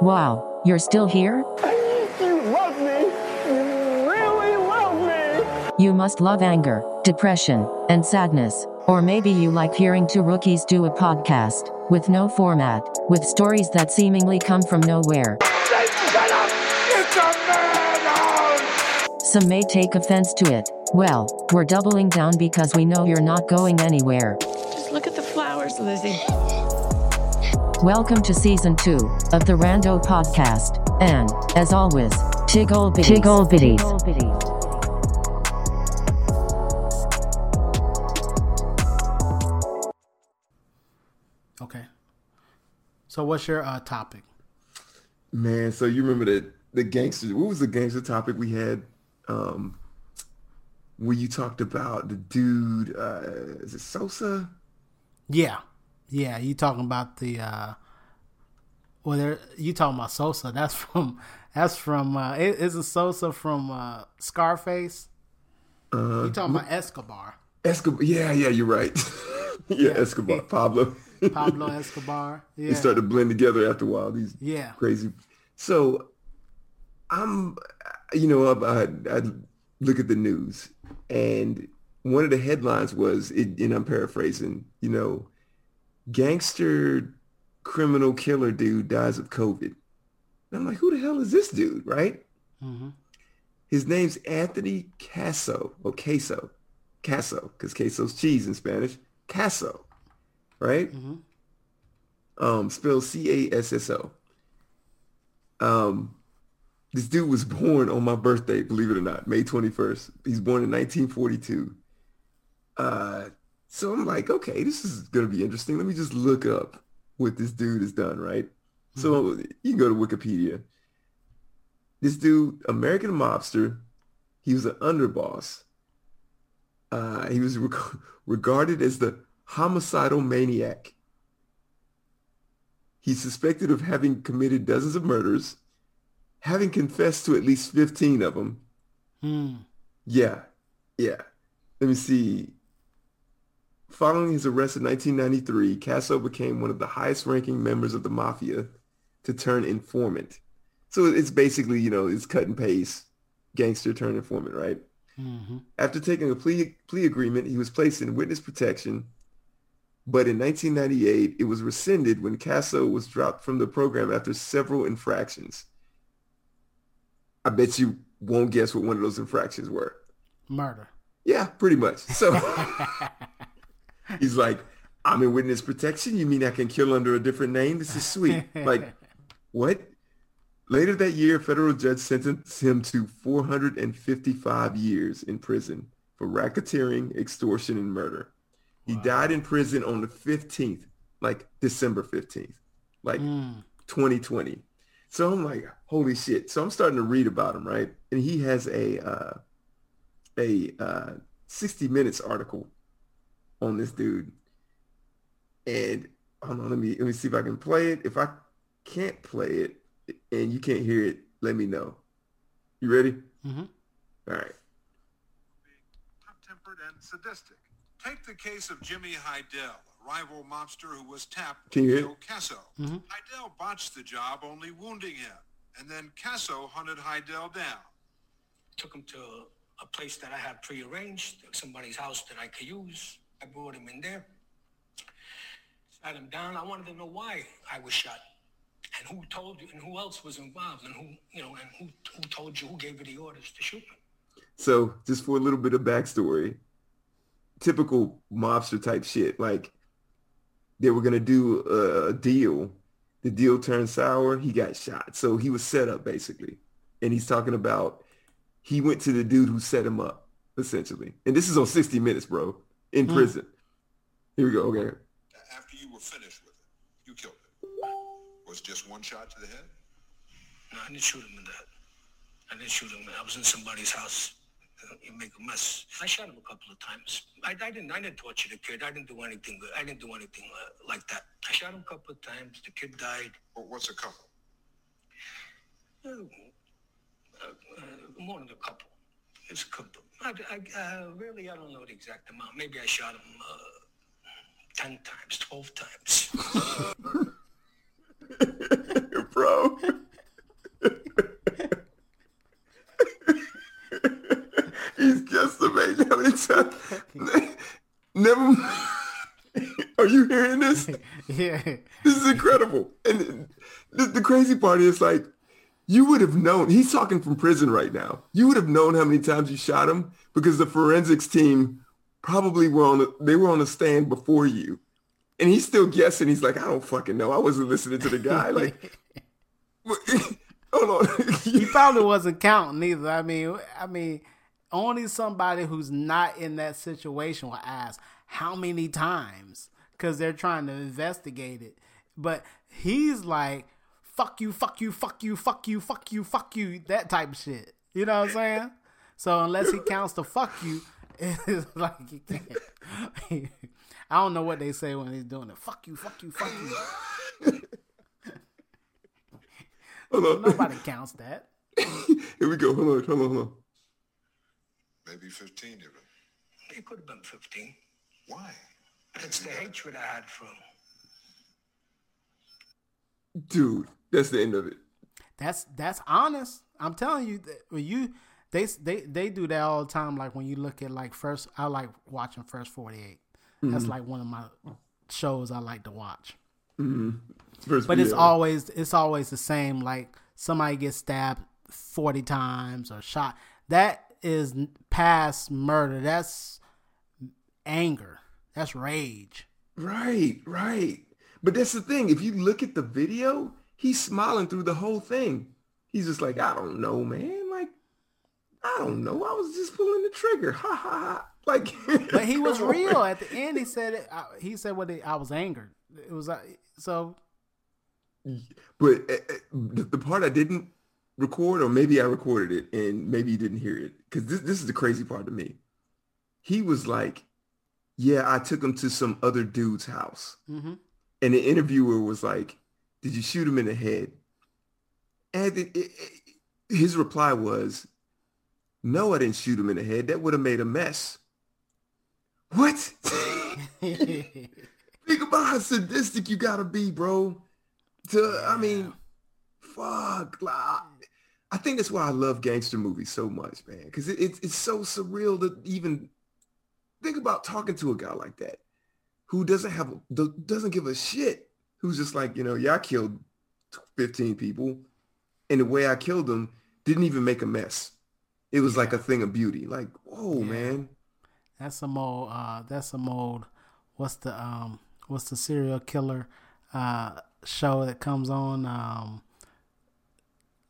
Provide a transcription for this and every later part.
Wow, you're still here? You love me. You really love me. You must love anger, depression, and sadness. Or maybe you like hearing two rookies do a podcast, with no format, with stories that seemingly come from nowhere. Shut up. It's a madhouse. Some may take offense to it. Well, we're doubling down because we know you're not going anywhere. Just look at the flowers, Lizzie. Welcome to season two of the Rando podcast. And, as always, Tig Ol' Bitties. Tig Ol' Bitties. Okay. So what's your uh, topic? Man, so you remember that the gangster? What was the gangster topic we had? Um, where you talked about the dude? Uh, is it Sosa? Yeah, yeah. You talking about the? uh Well, there. You talking about Sosa? That's from. That's from. uh it, Isn't Sosa from uh Scarface? Uh, You talking about Escobar? Escobar? Yeah, yeah, you're right. yeah, Escobar, Pablo. Pablo Escobar. Yeah. They start to blend together after a while. These Yeah. crazy. So I'm, you know, I, I, I look at the news, and one of the headlines was, it, and I'm paraphrasing, you know, gangster criminal killer dude dies of COVID. And I'm like, who the hell is this dude, right? Mhm. His name's Anthony Casso, or Queso, Casso, because queso's cheese in Spanish. Casso, right? Mhm. Um, spelled C-A-S-S-O. Um, this dude was born on my birthday, believe it or not, May 21st. He's born in 1942. Uh, so I'm like, okay, this is going to be interesting. Let me just look up what this dude has done, right? So you can go to Wikipedia. This dude, American mobster, he was an underboss. Uh, he was reg- regarded as the homicidal maniac. He's suspected of having committed dozens of murders, having confessed to at least 15 of them. Hmm. Yeah, yeah. Let me see. Following his arrest in 1993, Casso became one of the highest ranking members of the mafia to turn informant. So it's basically, you know, it's cut and paste, gangster turn informant, right? hmm After taking a plea, plea agreement, he was placed in witness protection. But in 1998, it was rescinded when Casso was dropped from the program after several infractions. I bet you won't guess what one of those infractions were. Murder. Yeah, pretty much. So he's like, I'm in witness protection. You mean I can kill under a different name? This is sweet. Like, what? Later that year, a federal judge sentenced him to 455 years in prison for racketeering, extortion, and murder. He died in prison on the 15th, like December 15th, like 2020. So I'm like, holy shit. So I'm starting to read about him, right? And he has a uh, a uh, 60 Minutes article on this dude. And hold on, let me let me see if I can play it. If I can't play it and you can't hear it, let me know. You ready? hmm All right. hot-tempered and sadistic. Take the case of Jimmy Hydell, a rival mobster who was tapped Can you to hear kill Casso. Mhm. Hydell botched the job, only wounding him, and then Casso hunted Hydell down. took him to a place that I had prearranged, somebody's house that I could use. I brought him in there, sat him down. I wanted to know why I was shot, and who told you, and who else was involved, and who, you know, and who who told you, who gave you the orders to shoot me. So just for a little bit of backstory, typical mobster type shit. Like they were gonna do a, a deal. The deal turned sour. He got shot. So he was set up basically. And he's talking about he went to the dude who set him up essentially. And this is on 60 Minutes, bro, in prison. Here we go. Okay. After you were finished with it, you killed it. Was just one shot to the head? No, I didn't shoot him in that. I didn't shoot him. I was in somebody's house. You make a mess. I shot him a couple of times. I, I didn't. I didn't torture the kid. I didn't do anything. I didn't do anything uh, like that. I shot him a couple of times. The kid died. Or what's a couple? Uh, uh, more than a couple. It's a couple. I, I, I really, I don't know the exact amount. Maybe I shot him uh, ten times, twelve times. Bro. He's just amazing. How many times? Never. Are you hearing this? yeah. This is incredible. And the, the crazy part is like you would have known. He's talking from prison right now. You would have known how many times you shot him because the forensics team probably were on. The, they were on the stand before you, and he's still guessing. He's like, I don't fucking know. I wasn't listening to the guy. Like, hold on. he probably wasn't counting either. I mean, I mean, only somebody who's not in that situation will ask how many times because they're trying to investigate it. But he's like, "Fuck you, fuck you, fuck you, fuck you, fuck you, fuck you," that type of shit. You know what I'm saying? So unless he counts the "fuck you," it's like he can't. I don't know what they say when he's doing it. Fuck you, fuck you, fuck you. hold on. Nobody counts that. Here we go. Hold on. Hold on. Hold on. Maybe 15 even. It could have been 15. Why? It's the hatred I had for him. Dude, that's the end of it. That's that's honest. I'm telling you that when you they they they do that all the time. Like when you look at like first, I like watching First Forty That's mm-hmm. like one of my shows I like to watch. Mm-hmm. First But it's always it's always the same. Like somebody gets stabbed forty times or shot. That is past murder. That's anger. That's rage. Right, right. But that's the thing. If you look at the video, he's smiling through the whole thing. He's just like, I don't know, man. Like, I don't know. I was just pulling the trigger. Ha ha ha. Like, But he was come on. real at the end. He said it. I, he said what it, I was angered. It was uh, so. But uh, the, part I didn't record, or maybe I recorded it and maybe you didn't hear it, because this, this is the crazy part to me. He was like, yeah, I took him to some other dude's house. hmm And the interviewer was like, did you shoot him in the head? And it, it, it- his reply was, no, I didn't shoot him in the head. That would have made a mess. What? Think about how sadistic you gotta be, bro. To I mean, fuck. like, I think that's why I love gangster movies so much, man. Because it, it's it's so surreal to even think about talking to a guy like that, who doesn't have do- doesn't give a shit. Who's just like, you know, yeah, I killed 15 people, and the way I killed them didn't even make a mess. It was like a thing of beauty. Like, whoa, man. That's some old. Uh, that's some old. What's the um? What's the serial killer uh show that comes on? Um.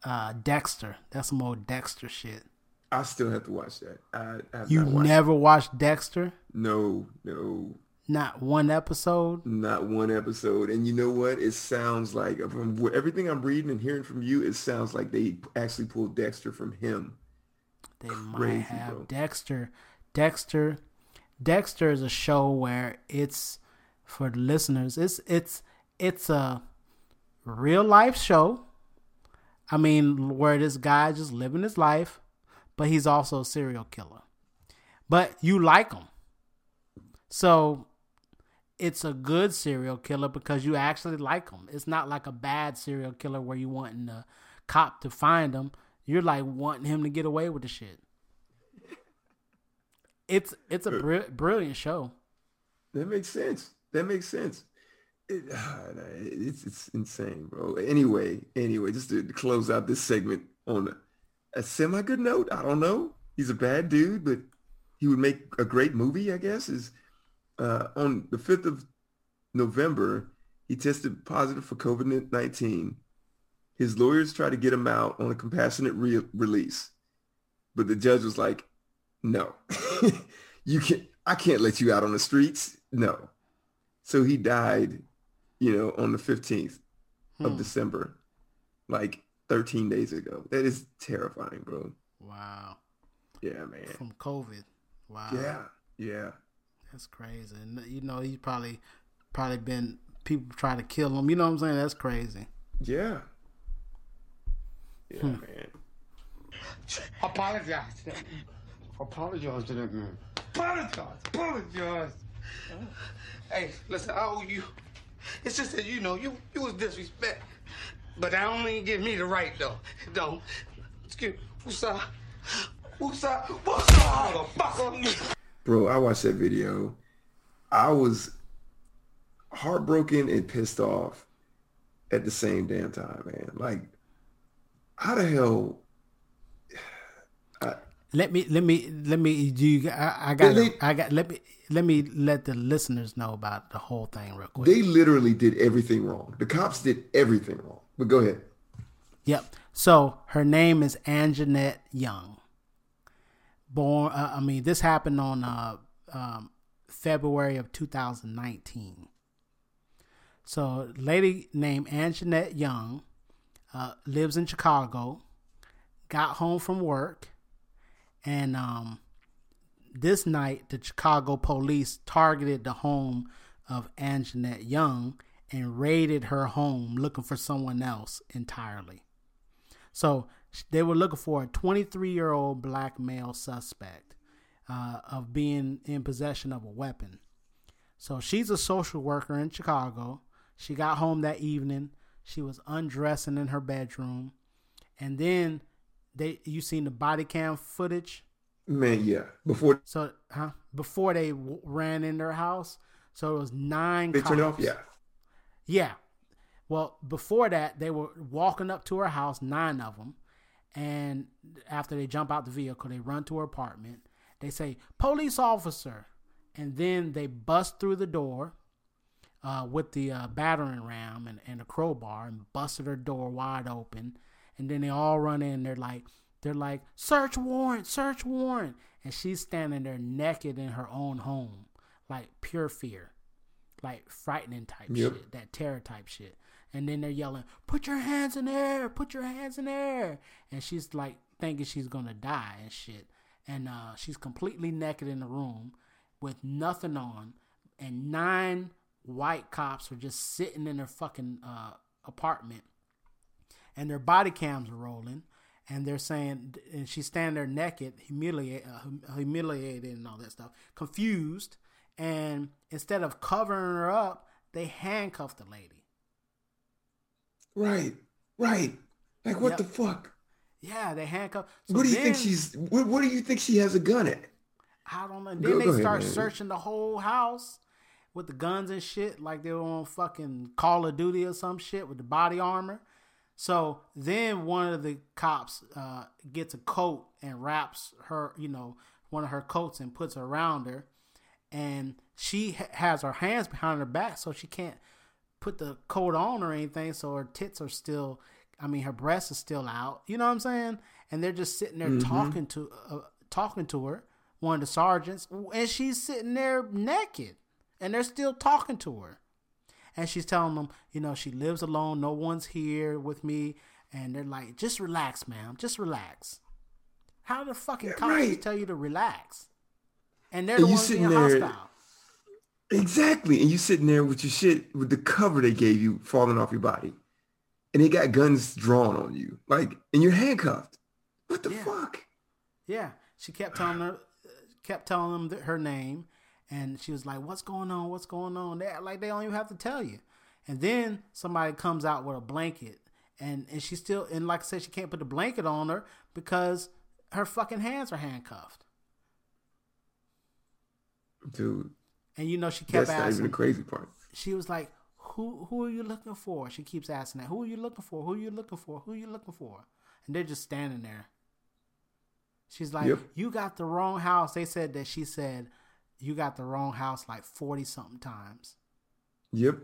Uh, Dexter. That's some old Dexter shit. I still have to watch that. I, I You watched never watched Dexter? No, no, Not one episode. not one episode. And you know what? It sounds like from everything I'm reading and hearing from you, it sounds like they actually pulled Dexter from him. They Crazy, might have bro. Dexter. Dexter. Dexter is a show where it's for the listeners. It's it's it's a real life show. I mean, where this guy just living his life, but he's also a serial killer. But you like him, so it's a good serial killer because you actually like him. It's not like a bad serial killer where you wanting the cop to find him. You're like wanting him to get away with the shit. It's it's a br- brilliant show. That makes sense. That makes sense. It, it's it's insane, bro. Anyway, anyway, just to close out this segment on a, a semi good note. I don't know. He's a bad dude, but he would make a great movie. I guess is uh, on the fifth of November. He tested positive for COVID nineteen. His lawyers tried to get him out on a compassionate re- release, but the judge was like, "No, you can't. I can't let you out on the streets. No." So he died, you know, on the fifteenth of December, like thirteen days ago. That is terrifying, bro. Wow, Yeah, man. from COVID. Wow, Yeah, yeah. That's crazy. And you know, he's probably probably been people try to kill him. You know what I'm saying? That's crazy. Yeah. Hmm. Yeah, man. Apologize. Apologize to that man. Apologize. Apologize. Hey, listen, I owe you. It's just that you know you you was disrespect, but that don't even give me the right though. Don't. Excuse. Woosah. Woosah. Woosah. Motherfucker. Bro, I watched that video I was heartbroken and pissed off at the same damn time, man. Like, how the hell? Let me let me let me do you I, I got They- I got let me let me let the listeners know about the whole thing real quick. They literally did everything wrong. The cops did everything wrong. But go ahead. Yep. So her name is Anjanette Young. Born, uh, I mean, this happened on uh, um, February of 2019. So, lady named Anjanette Young uh, lives in Chicago. Got home from work, and um, this night the Chicago police targeted the home of Anjanette Young and raided her home looking for someone else entirely. So they were looking for a 23 year old black male suspect uh, of being in possession of a weapon. So she's a social worker in Chicago. She got home that evening. She was undressing in her bedroom, and then they you seen the body cam footage. Man, yeah. Before So, huh? Before they w- ran in their house, so it was nine. they turned it off, yeah. Yeah. Well, before that, they were walking up to her house, nine of them. And after they jump out the vehicle, they run to her apartment. They say, Police officer. And then they bust through the door uh, with the uh, battering ram and, and a crowbar and busted her door wide open. And then they all run in. They're like, they're like, search warrant, search warrant. And she's standing there naked in her own home, like pure fear like frightening type Yep. shit, that terror type shit. And then they're yelling, "Put your hands in the air! Put your hands in the air!" And she's like thinking she's gonna die and shit. And uh, she's completely naked in the room with nothing on, and nine white cops are just sitting in their fucking uh, apartment, and their body cams are rolling. And they're saying, and she's standing there naked, humiliated, uh, humiliated, and all that stuff, confused. And instead of covering her up, they handcuffed the lady. Right. Right. Like what Yep. the fuck? Yeah, they handcuff. So what do you then- think she's what, what do you think she has a gun at? I don't know. Then Go- they go start man. searching the whole house with the guns and shit, like they were on fucking Call of Duty or some shit with the body armor. So then one of the cops uh, gets a coat and wraps her, you know, one of her coats and puts it around her, and she ha- has her hands behind her back, so she can't put the coat on or anything. So her tits are still, I mean, her breasts are still out. You know what I'm saying? And they're just sitting there talking to uh, talking to her, one of the sergeants, and she's sitting there naked, and they're still talking to her. And she's telling them, you know, she lives alone. No one's here with me. And they're like, just relax, ma'am. Just relax. How the fucking cops right. tell you to relax? And they're And the you ones being sitting there- hostile. Exactly. And you sitting there with your shit with the cover they gave you falling off your body. And they got guns drawn on you. Like and you're handcuffed. What the Yeah. fuck? Yeah, she kept telling her, uh, kept telling them her name, and she was like, "What's going on? What's going on?" They like they don't even have to tell you. And then somebody comes out with a blanket, and and she still, and like I said, she can't put the blanket on her because her fucking hands are handcuffed. Dude, And you know, she kept that's not even the crazy part. She was like, "Who who are you looking for?" She keeps asking that. Who are you looking for? Who are you looking for? Who are you looking for? And they're just standing there. She's like, Yep. "You got the wrong house." They said that she said, "You got the wrong house like forty something times." Yep.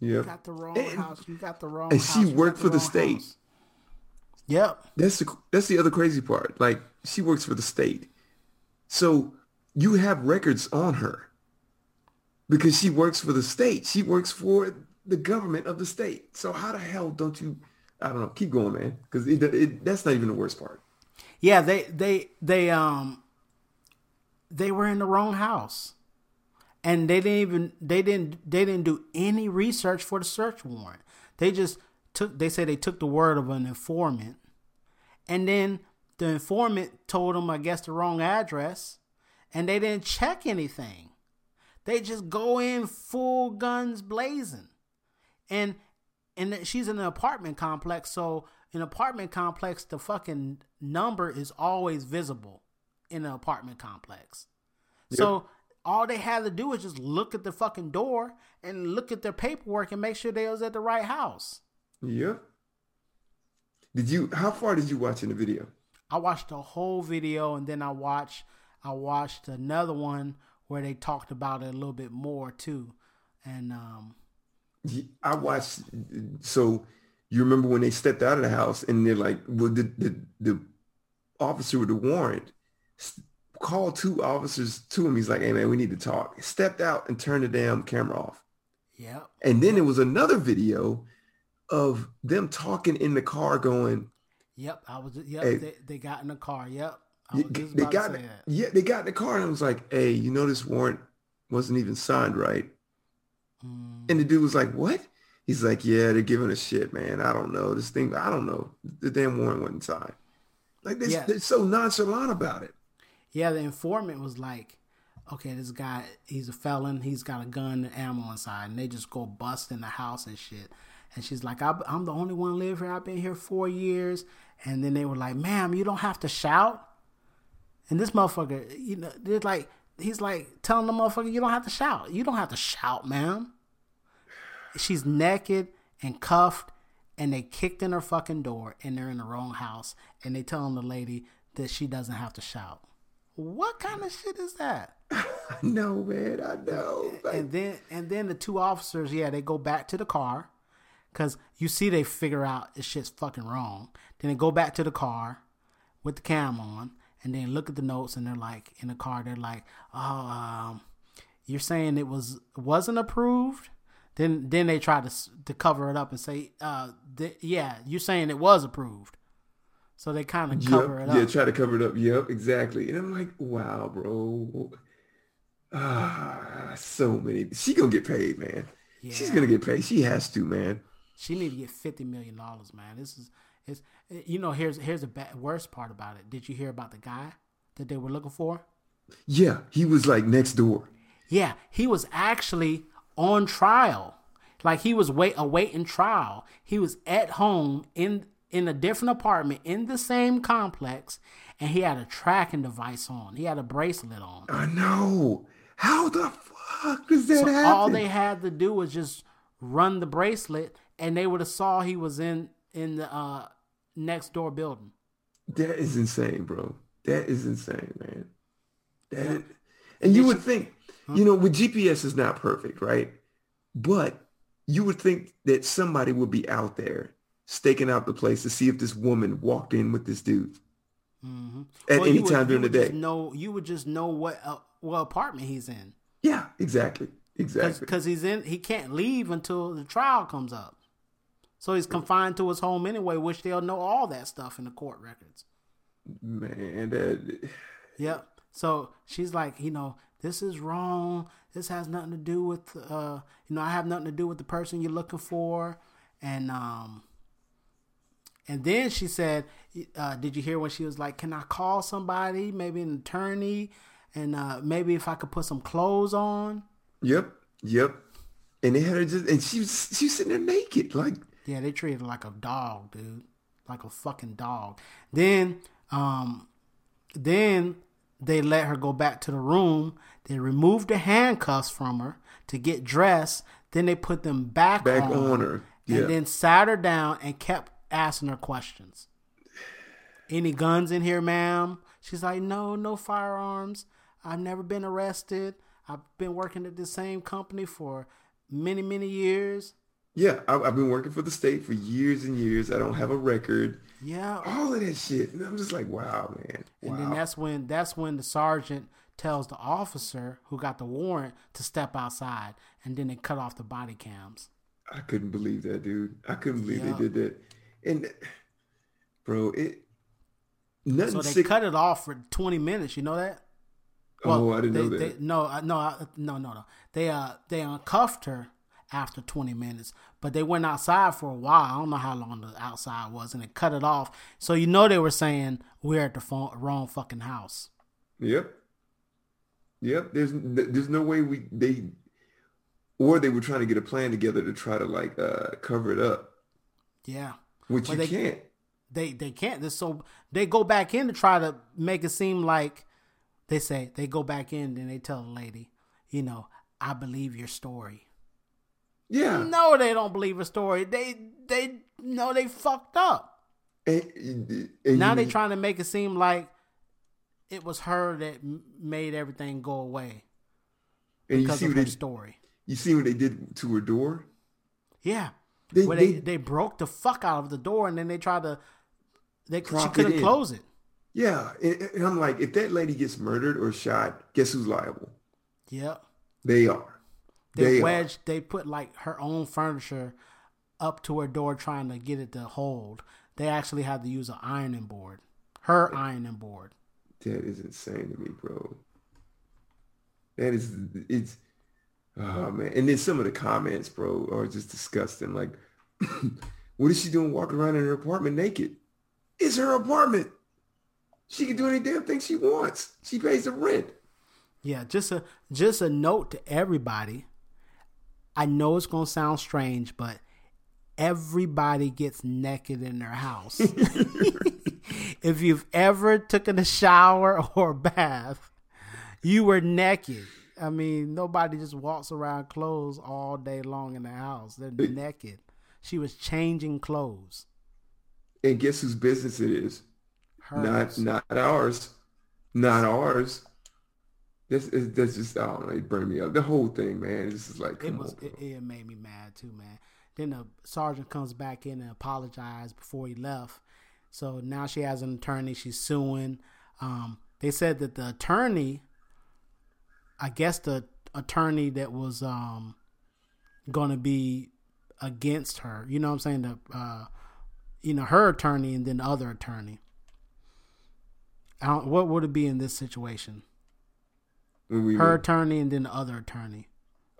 Yep. You got the wrong And- house. You got the wrong. and house. she worked for the state. house." Yep. That's the that's the other crazy part. Like she works for the state. So you have records on her. Because she works for the state. She works for the government of the state. So how the hell don't you I don't know. Keep going, man. Because it, it, that's not even the worst part. Yeah, they they they um they were in the wrong house. And they didn't even they didn't they didn't do any research for the search warrant. They just took they said they took the word of an informant. And then the informant told them I guess the wrong address and they didn't check anything. They just go in full guns blazing. And and she's in an apartment complex, so in an apartment complex, the fucking number is always visible in an apartment complex. So all they had to do was just look at the fucking door and look at their paperwork and make sure they was at the right house. Yep. Did you? How far did you watch in the video? I watched the whole video and then I watched I watched another one where they talked about it a little bit more too. And um I watched. So you remember when they stepped out of the house and they're like, well, the the, the officer with the warrant called two officers to him. He's like, hey man, we need to talk. Stepped out and turned the damn camera off. yep. And then there was another video of them talking in the car, going, Yep. I was yep, Hey. they, they got in the car. Yep. I Y- was just they got that. yeah, they got in the car and I was like, hey, you know this warrant wasn't even signed right. Mm, And the dude was like, what? He's like, yeah, they're giving a shit, man. I don't know. This thing, I don't know. The damn warrant wasn't signed. Like they're, Yeah. they're so nonchalant about it. Yeah, the informant was like, okay, this guy, he's a felon. He's got a gun and ammo inside. And they just go bust in the house and shit. And she's like, I'm the only one live here. I've been here four years. And then they were like, ma'am, you don't have to shout. And this motherfucker, you know, they're like, he's like telling the motherfucker, you don't have to shout. You don't have to shout, ma'am. She's naked and cuffed. And they kicked in her fucking door. And they're in the wrong house. And they telling the lady that she doesn't have to shout. What kind of shit is that? No, man, I know. Like, And then and then the two officers, yeah, they go back to the car because you see they figure out this shit's fucking wrong. Then they go back to the car with the cam on, and then look at the notes, and they're like in the car, they're like, "Oh, um, you're saying it was wasn't approved." Then then they try to to cover it up and say, uh, th- "Yeah, you're saying it was approved." So they kind of yep, cover it up. yeah, try to cover it up. Yep, exactly. And I'm like, wow, bro. Ah, so many. She gonna get paid, man. She's gonna get paid. She has to, man. She need to get fifty million dollars, man. This is it's eh, you know here's here's the bad, worst part about it. Did you hear about the guy that they were looking for? Yeah, he was like next door. Yeah, he was actually on trial. Like he was wait awaiting trial. He was at home in in a different apartment in the same complex, and he had a tracking device on. He had a bracelet on. I know. How the fuck does that So happen? all they had to do was just run the bracelet, and they would have saw he was in in the uh, next door building. That is insane, bro. That is insane, man. That is- and you would think, you know, with GPS is not perfect, right? But you would think that somebody would be out there staking out the place to see if this woman walked in with this dude at Mm-hmm. Well, any would- time during the day. No, you would just know what uh, what apartment he's in Yeah, exactly. Exactly. because he's in he can't leave until the trial comes up. So he's confined to his home anyway, which they'll know all that stuff in the court records. Man, that Yep. So she's like, you know, this is wrong. This has nothing to do with, uh, you know, I have nothing to do with the person you're looking for. And, um, and then she said, uh, did you hear when she was like, can I call somebody, maybe an attorney, and uh, maybe if I could put some clothes on? Yep. Yep. And they had her just and she was she was sitting there naked. Like Yeah, they treated her like a dog, dude. Like a fucking dog. Then, um, then they let her go back to the room. They removed the handcuffs from her to get dressed. Then they put them back, back on, on her. Yeah. and then sat her down and kept asking her questions. Any guns in here, ma'am? She's like, no, no firearms. I've never been arrested. I've been working at the same company for many, many years. Yeah, I, I've been working for the state for years and years. I don't have a record. Yeah, All of that shit. And I'm just like, wow, man. And then that's when that's when the sergeant tells the officer who got the warrant to step outside, and then they cut off the body cams. I couldn't believe that, dude. I couldn't believe Yeah. they did that. And bro, it nothing So they sick. cut it off for twenty minutes. You know that? oh, I didn't they, know that. They, no, no, no, no, no. They uh they uncuffed her after twenty minutes, but they went outside for a while. I don't know how long the outside was, and they cut it off. So you know they were saying we're at the phone, wrong fucking house. Yep. Yep. There's there's no way we they or they were trying to get a plan together to try to like uh cover it up, Yeah. which Well, you they- can't. they they can't. This so they go back in to try to make it seem like they say they go back in and they tell the lady, you know, I believe your story. Yeah. No, they don't believe a story. They they know they fucked up. And, and now you- they trying to make it seem like it was her that made everything go away and you because see of what her they story. you see what they did to her door. Yeah, They- where they, they- they broke the fuck out of the door and then they tried to they she couldn't close it. Yeah, and, and I'm like, if that lady gets murdered or shot, guess who's liable? Yep. They are. They, They are. wedged. They put like her own furniture up to her door, trying to get it to hold. They actually had to use an ironing board. Her ironing board. That is insane to me, bro. That is it's oh man. And then some of the comments, bro, are just disgusting. Like, what is she doing walking around in her apartment naked? It's her apartment. She can do any damn thing she wants. She pays the rent. Yeah, just a just a note to everybody. I know it's gonna sound strange, but everybody gets naked in their house. if you've ever taken a shower or a bath, you were naked. I mean, nobody just walks around clothes all day long in the house. They're naked. She was changing clothes. And guess whose business it is? Hers. Not not ours. Not ours. This is this just I don't know, it burned me up. The whole thing, man. This is like it come was on, it, it made me mad too, man. Then the sergeant comes back in and apologized before he left. So now she has an attorney. She's suing. Um, they said that the attorney, I guess the attorney that was um, going to be against her. You know what I'm saying? The uh, you know her attorney and then the other attorney. I don't, what would it be in this situation? Her were- attorney and then the other attorney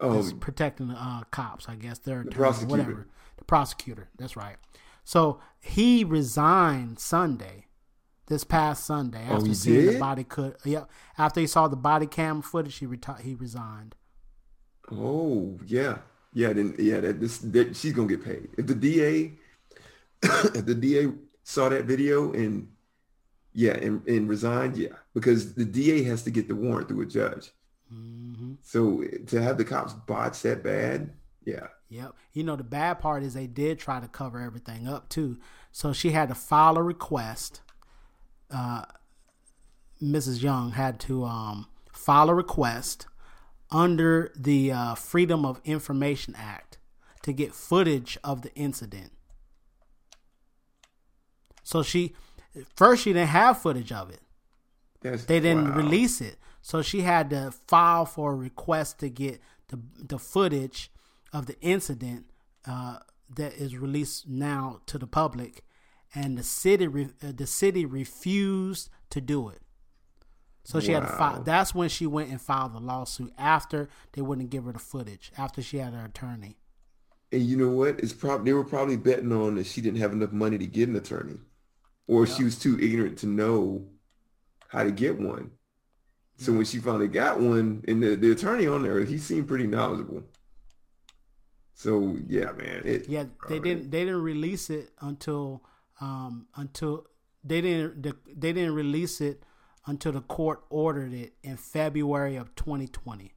oh protecting the uh, cops, I guess. Their attorney, prosecutor. whatever. The prosecutor. That's right. So he resigned Sunday, this past Sunday, Oh, after he seeing the body cut. Yep. After he saw the body cam footage, he reti- he resigned. Oh yeah, yeah. Then yeah, that this that she's gonna get paid. If the DA, if the DA saw that video and yeah, and, and resigned, yeah, because the DA has to get the warrant through a judge. Mm-hmm. So to have the cops botch that bad, yeah, Yep. You know the bad part is they did try to cover everything up too. So she had to file a request. Uh, Mrs. Young had to um, file a request under the uh, Freedom of Information Act to get footage of the incident. So she first she didn't have footage of it. that's They didn't wow. release it. So she had to file for a request to get the the footage of the incident uh, that is released now to the public, and the city re- uh, the city refused to do it. So she had to file. That's when she went and filed the lawsuit after they wouldn't give her the footage. After she had her attorney. And you know what? It's probably they were probably betting on that she didn't have enough money to get an attorney, or she was too ignorant to know how to get one. So when she finally got one, and the, the attorney on there, he seemed pretty knowledgeable. So yeah, man. It, Yeah, they didn't. They didn't release it until um, until they didn't. They didn't release it until the court ordered it in February of 2020.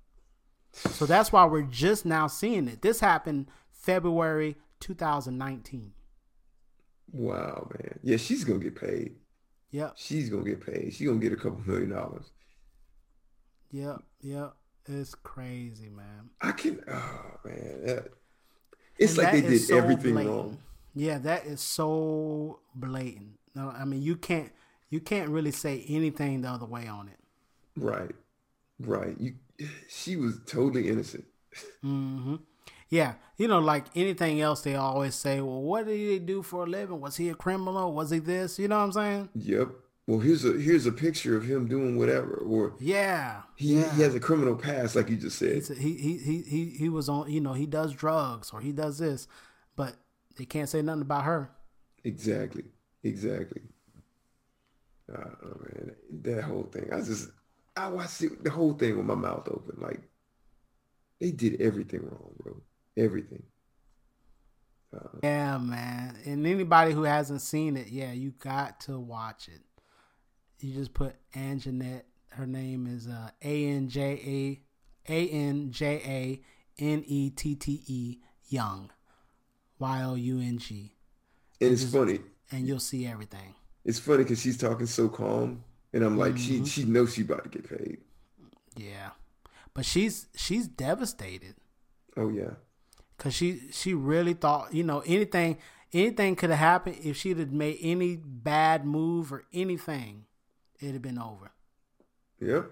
So that's why we're just now seeing it. This happened February 2019. Wow, man. Yeah, she's gonna get paid. Yeah. She's gonna get paid. She's gonna get a couple million dollars. yep, yep. It's crazy, man. I can. Oh man, that- it's And like they did so everything blatant. wrong. Yeah, that is so blatant. No, I mean you can't you can't really say anything the other way on it. Right, right. You, she was totally innocent. hmm Yeah, you know, like anything else, they always say, "Well, what did he do for a living? Was he a criminal? Was he this?" You know what I'm saying? Yep. Well, here's a here's a picture of him doing whatever, or Yeah, he yeah. he has a criminal past, like you just said. A- he, he he he he was on. You know, he does drugs or he does this, but they can't say nothing about her. Exactly, exactly. Uh, oh man, that whole thing. I just I watched it, the whole thing with my mouth open. Like they did everything wrong, bro. Everything. Yeah, man. And anybody who hasn't seen it, yeah, you got to watch it. You just put Anjanette. Her name is uh, A N J A N J A N E T T E Young. Y O U N G. And it's funny. And you'll see everything. It's funny because she's talking so calm, and I'm like, Mm-hmm. she she knows she about to get paid. Yeah. But she's she's devastated. Oh yeah. Cause she she really thought you know anything anything could have happened if she'd have made any bad move or anything, it'd have been over. Yep.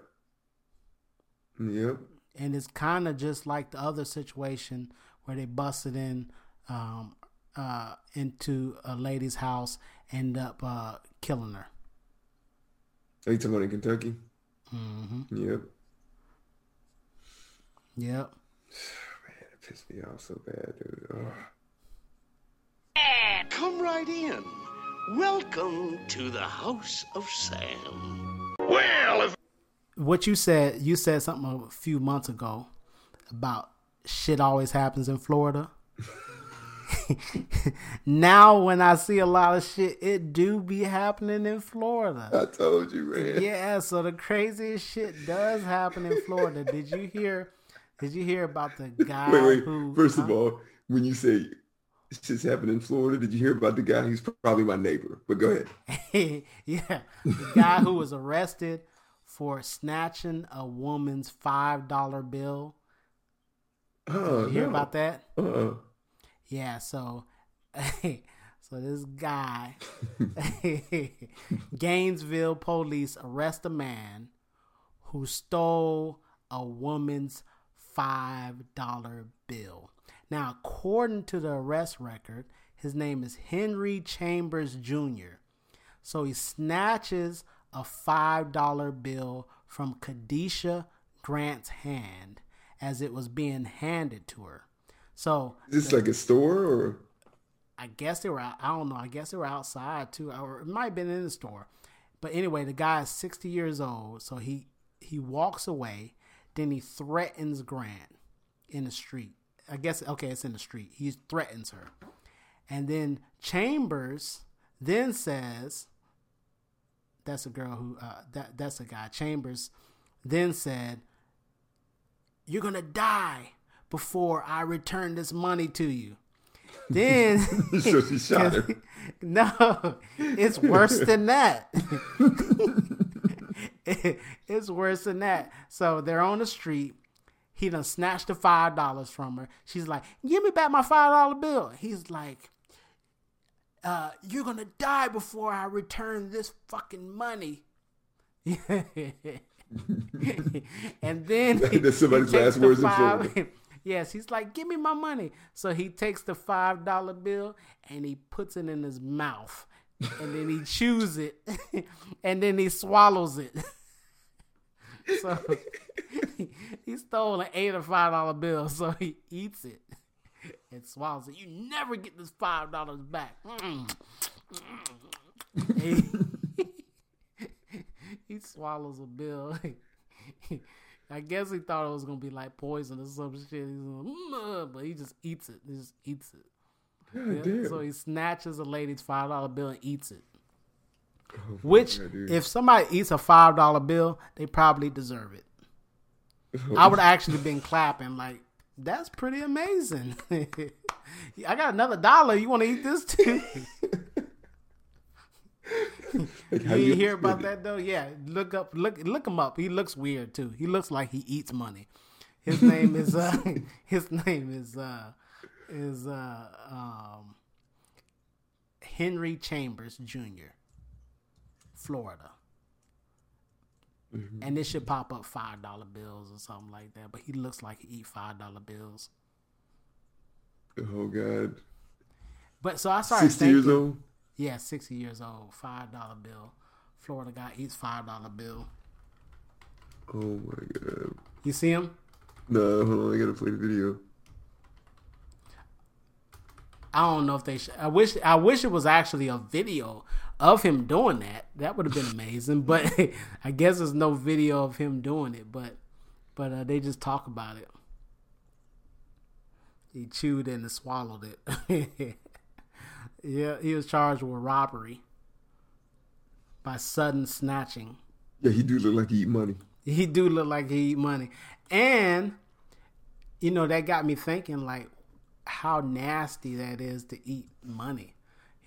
Yep. And it's kind of just like the other situation where they busted in um, uh, into a lady's house, end up uh, killing her. Are you talking about in Kentucky? Mm-hmm. Yep. Yep. Man, it pissed me off so bad, dude. Ugh. Come right in. Welcome to the House of Sam. Well, what you said, you said something a few months ago about shit always happens in Florida. now when I see a lot of shit, it do be happening in Florida. I told you, man. Yeah, so the craziest shit does happen in Florida. Did you hear? Did you hear about the guy Wait, wait. who? First of all, when you say shit's happening in Florida, did you hear about the guy who's probably my neighbor? But go ahead. yeah, the guy who was arrested for snatching a woman's five dollar bill. You uh-uh, hear no. about that? Uh-uh. Yeah, so so this guy Gainesville police arrest a man who stole a woman's five dollar bill. Now, according to the arrest record, his name is Henry Chambers Jr. So he snatches a five dollar bill from Kadisha Grant's hand as it was being handed to her. So Is this like a store or? I guess they were out, I don't know. I guess they were outside too, or it might have been in the store. But anyway, the guy is 60 years old, so he he walks away. Then he threatens Grant in the street. I guess okay, it's in the street. He threatens her, and then Chambers then says, "That's a girl who uh, that that's a guy." Chambers then said, "You're gonna die before I return this money to you." Then so she shot her. no, it's worse than that. it's worse than that. So they're on the street. He done snatched the five dollars from her. She's like, "Give me back my five dollar bill." He's like, uh, "You're gonna die before I return this fucking money." and then he- That's somebody's last words five-. Yes, he's like, "Give me my money." So he takes the five dollar bill and he puts it in his mouth, and then he chews it, and then he swallows it. so he stole an eight or five dollar bill, so he eats it and swallows it. You never get this five dollars back. He, he swallows a bill. I guess he thought it was gonna be like poison or some shit. Like, "Mm," but he just eats it. He just eats it. Yeah. So he snatches a lady's five dollar bill and eats it. Oh, Which, God, if somebody eats a five dollar bill, they probably deserve it. I would actually been clapping like, "That's pretty amazing." I got another dollar. You want to eat this too? Like, You you hear about that though? Yeah, look up, look look him up. He looks weird too. He looks like he eats money. His name is uh, his name is uh, is uh, um, Henry Chambers Jr. Florida, Mm-hmm. and this should pop up five dollar bills or something like that. But he looks like he eat five dollar bills. Oh God. But so I started Sixty years old. Yeah, sixty years old, five dollar bill. Florida guy eats five dollar bill. Oh my God. You see him? No, hold on. I gotta play the video. I don't know if they. Sh- I wish. I wish it was actually a video of him doing that. That would have been amazing. But I guess there's no video of him doing it. But but uh, they just talk about it. He chewed and swallowed it. yeah, he was charged with robbery by sudden snatching. Yeah, he do look like he eat money. He do look like he eat money, and you know that got me thinking like how nasty that is to eat money.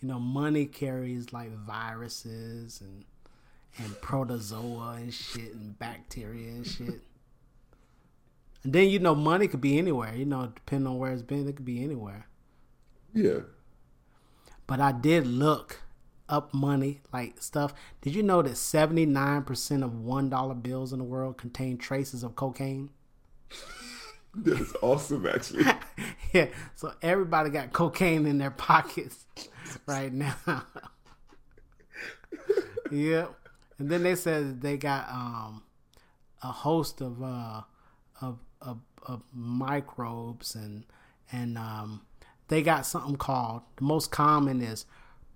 You know, money carries like viruses and and protozoa and shit and bacteria and shit. And then you know money could be anywhere. You know, depending on where it's been, it could be anywhere. Yeah. But I did look up money, like stuff. Did you know that 79% of $1 bills in the world contain traces of cocaine? That's awesome, actually. yeah, so everybody got cocaine in their pockets right now. yep. And then they said they got um, a host of, uh, of, of, of microbes and and um, they got something called the most common is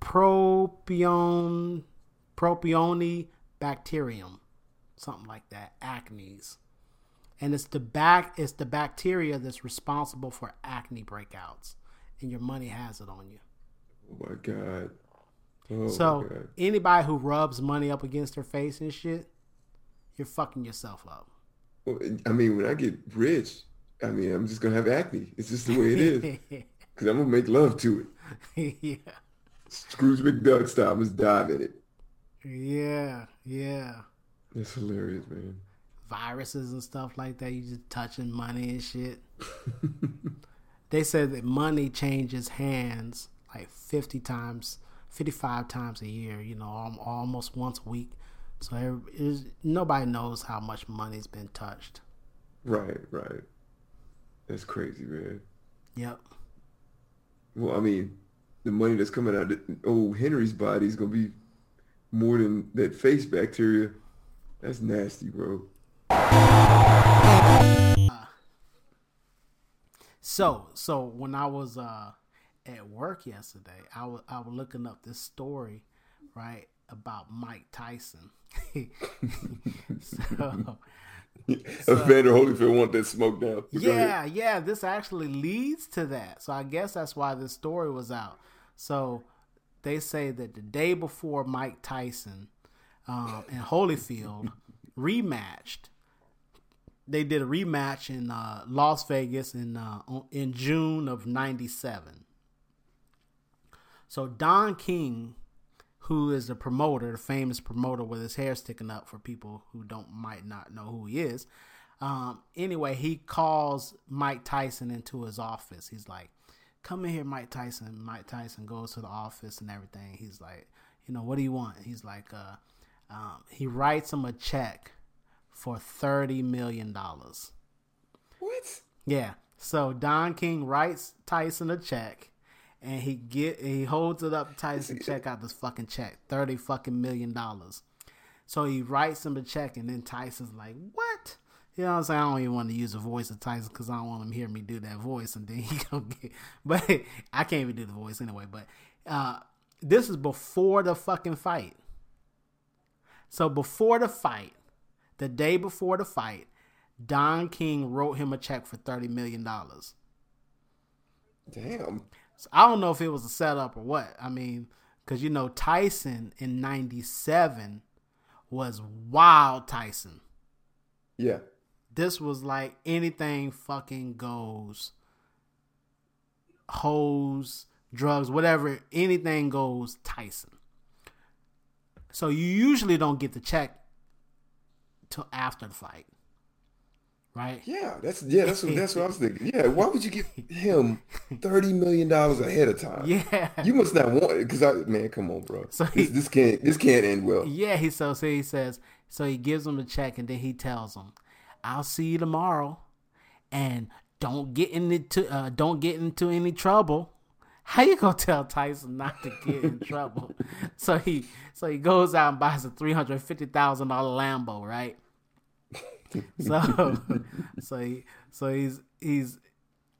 propion propione bacterium, something like that, acnes. And it's the back it's the bacteria that's responsible for acne breakouts. And your money has it on you. Oh my god. Oh so my god. anybody who rubs money up against their face and shit, you're fucking yourself up. Well, I mean, when I get rich, I mean, I'm just gonna have acne. It's just the way it is. Because I'm gonna make love to it. yeah. Scrooge McDuck style. I'm just dive in it. Yeah, yeah. That's hilarious, man. Viruses and stuff like that. You just touching money and shit. they said that money changes hands like 50 times, 55 times a year, you know, almost once a week. So nobody knows how much money's been touched. Right, right. That's crazy, man. Yep. Well, I mean, the money that's coming out of old Henry's body is gonna be more than that face bacteria. That's nasty, bro. So, so when I was uh at work yesterday, I was I was looking up this story, right, about Mike Tyson. so, Evander Holyfield want that smoke down. But go ahead. yeah, yeah, this actually leads to that. So I guess that's why this story was out. So they say that the day before Mike Tyson um, and Holyfield rematched, they did a rematch in uh, Las Vegas in uh, in June of '97. So Don King, who is the promoter, the famous promoter with his hair sticking up for people who don't might not know who he is. Um, anyway, he calls Mike Tyson into his office. He's like, "Come in here, Mike Tyson." Mike Tyson goes to the office and everything. He's like, "You know, what do you want?" He's like, uh, um, he writes him a check for thirty million dollars. What? Yeah. So Don King writes Tyson a check, and he get he holds it up. Tyson check out this fucking check, thirty fucking million dollars. So he writes him a check, and then Tyson's like, "What?" You know what I'm saying? I don't even want to use the voice of Tyson because I don't want him to hear me do that voice, and then he gonna get. But I can't even do the voice anyway. But uh, this is before the fucking fight. So before the fight, the day before the fight, Don King wrote him a check for thirty million dollars. Damn. So I don't know if it was a setup or what. I mean, because you know Tyson in '97 was wild Tyson. Yeah. This was like anything fucking goes. Hoes, drugs, whatever, anything goes Tyson. So you usually don't get the check till after the fight. Right? Yeah, that's yeah, that's what that's what I was thinking. Yeah, why would you give him thirty million dollars ahead of time? Yeah. you must not want it because I man, come on, bro. So this, he- this can't this can't end well. Yeah, he so, so he says so he gives him a check and then he tells him, "I'll see you tomorrow, and don't get into uh, don't get into any trouble." How you gonna tell Tyson not to get in trouble? So he so he goes out and buys a three hundred fifty thousand dollar Lambo, right? So so he so he's he's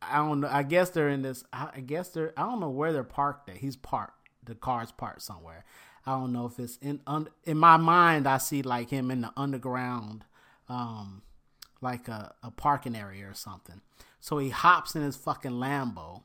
I don't know. I guess they're in this. I guess they're. I don't know where they're parked at. He's parked. The car's parked somewhere. I don't know if it's in. Un, in my mind, I see like him in the underground, um, like a, a parking area or something. So he hops in his fucking Lambo,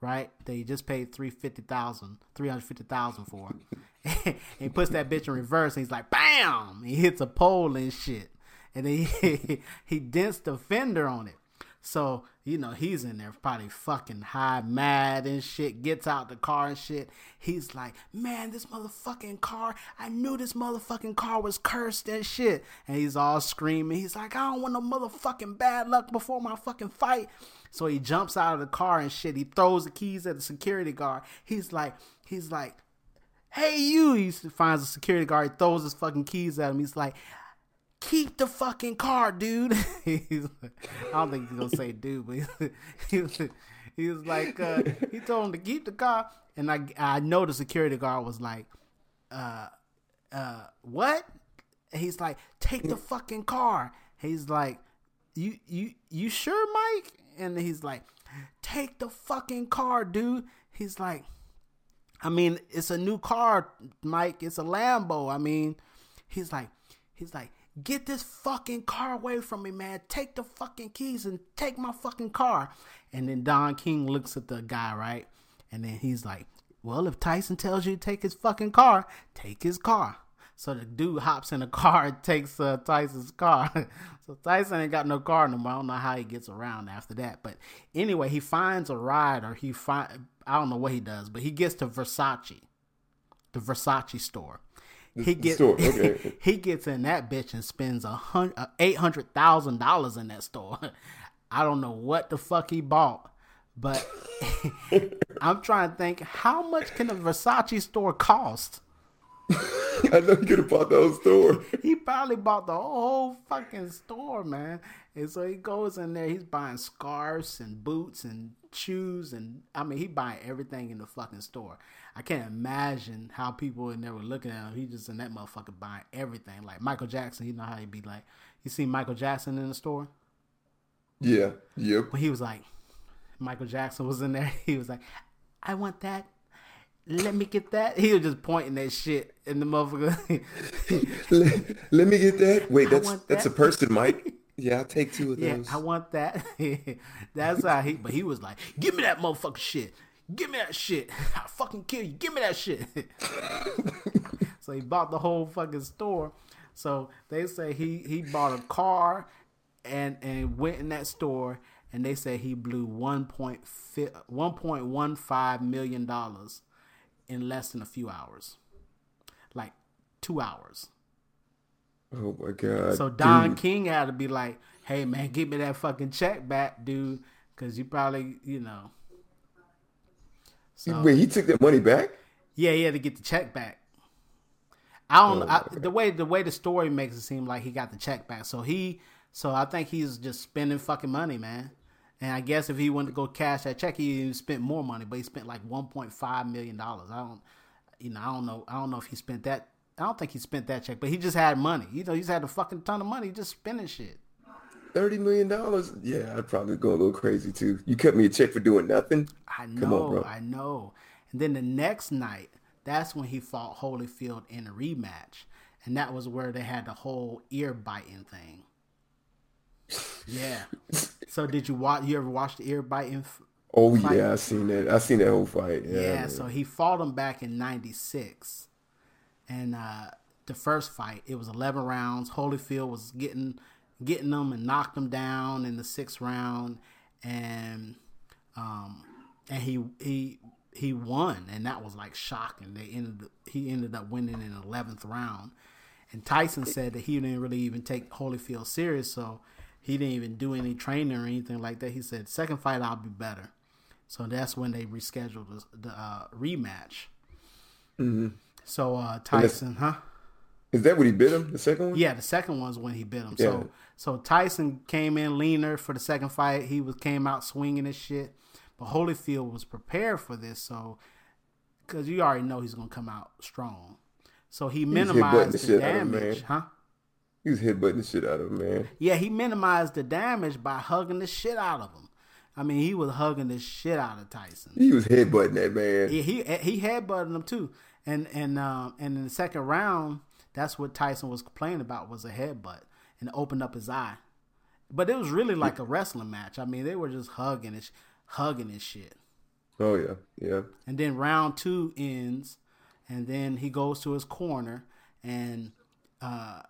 right? That he just paid three fifty thousand, three hundred fifty thousand for. and he puts that bitch in reverse. And he's like, bam! He hits a pole and shit. and then he he dents the fender on it. So, you know, he's in there probably fucking high, mad and shit, gets out the car and shit. He's like, man, this motherfucking car, I knew this motherfucking car was cursed and shit. And he's all screaming. He's like, I don't want no motherfucking bad luck before my fucking fight. So he jumps out of the car and shit. He throws the keys at the security guard. He's like, he's like, hey you. He finds a security guard, he throws his fucking keys at him. He's like, keep the fucking car, dude. he's, I don't think he's gonna say dude, but he was, he was like, uh, he told him to keep the car, and I I know the security guard was like, uh, uh, what? And he's like, take the fucking car. He's like, you you you sure, Mike? And he's like, take the fucking car, dude. He's like. I mean, it's a new car, Mike. It's a Lambo. I mean, he's like, he's like, get this fucking car away from me, man. Take the fucking keys and take my fucking car. And then Don King looks at the guy, right? And then he's like, well, if Tyson tells you to take his fucking car, take his car. So the dude hops in a car and takes uh, Tyson's car. so Tyson ain't got no car no more. I don't know how he gets around after that. But anyway, he finds a ride or he find I don't know what he does, but he gets to Versace, the Versace store. He gets okay. he gets in that bitch and spends a hundred uh, eight hundred thousand dollars in that store. I don't know what the fuck he bought, but I'm trying to think how much can a Versace store cost? I know you could have bought the whole store. He probably bought the whole fucking store, man. And so he goes in there, he's buying scarves and boots and shoes and I mean he buying everything in the fucking store. I can't imagine how people in there were looking at him. He just in that motherfucker buying everything. Like Michael Jackson, you know how he'd be like you see Michael Jackson in the store? Yeah, yep. When he was like Michael Jackson was in there, he was like, I want that. Let me get that. He was just pointing that shit in the motherfucker. let, let me get that. Wait, that's want that's a person, Mike. Yeah, I'll take two of Yeah, those. I want that. That's how he. But he was like, "Give me that motherfucking shit. Give me that shit. I'll fucking kill you. Give me that shit." so he bought the whole fucking store. So they say he he bought a car, and and went in that store, and they say he blew one point one point one five million dollars in less than a few hours, like two hours. oh my god. So Don dude. King had to be like, "Hey man, give me that fucking check back, dude, because you probably, you know." So Wait, he took that money back? yeah, he had to get the check back. I don't. Oh, I, the way the way the story makes it seem like he got the check back. So he, so I think he's just spending fucking money, man. And I guess if he wanted to go cash that check, he even spent more money. But he spent like one point five million dollars. I don't, you know, I don't know. I don't know if he spent that. I don't think he spent that check, but he just had money. You know, he's had a fucking ton of money, he just spending shit. Thirty million dollars? Yeah, I'd probably go a little crazy too. You cut me a check for doing nothing? I know, Come on, bro. I know. And then the next night, that's when he fought Holyfield in a rematch, and that was where they had the whole ear biting thing. Yeah. So did you watch? You ever watch the ear biting? f- Oh Fight. yeah, I seen that. I seen that whole fight. Yeah. Yeah. so he fought him back in '96, and uh, the first fight it was 11 rounds. Holyfield was getting getting them and knocked them down in the sixth round, and um, and he he he won, and that was like shocking. They ended he ended up winning in the 11th round, and Tyson said that he didn't really even take Holyfield serious, so he didn't even do any training or anything like that. He said, second fight I'll be better. So that's when they rescheduled the, the uh, rematch. So uh, Tyson, huh? Is that what he bit him? The second one? Yeah, the second one's when he bit him. Yeah. So so Tyson came in leaner for the second fight. He was came out swinging and shit. But Holyfield was prepared for this, so because you already know he's gonna come out strong. So he minimized the the, shit out of him, damage, huh? He was headbutting the shit out of him, man. Yeah, he minimized the damage by hugging the shit out of him. I mean, he was hugging the shit out of Tyson. He was headbutting that man. Yeah, he he headbutted him too, and and um and in the second round, that's what Tyson was complaining about was a headbutt and opened up his eye. But it was really like a wrestling match. I mean, they were just hugging and sh- hugging and shit. Oh yeah, yeah. And then round two ends, and then he goes to his corner, and uh,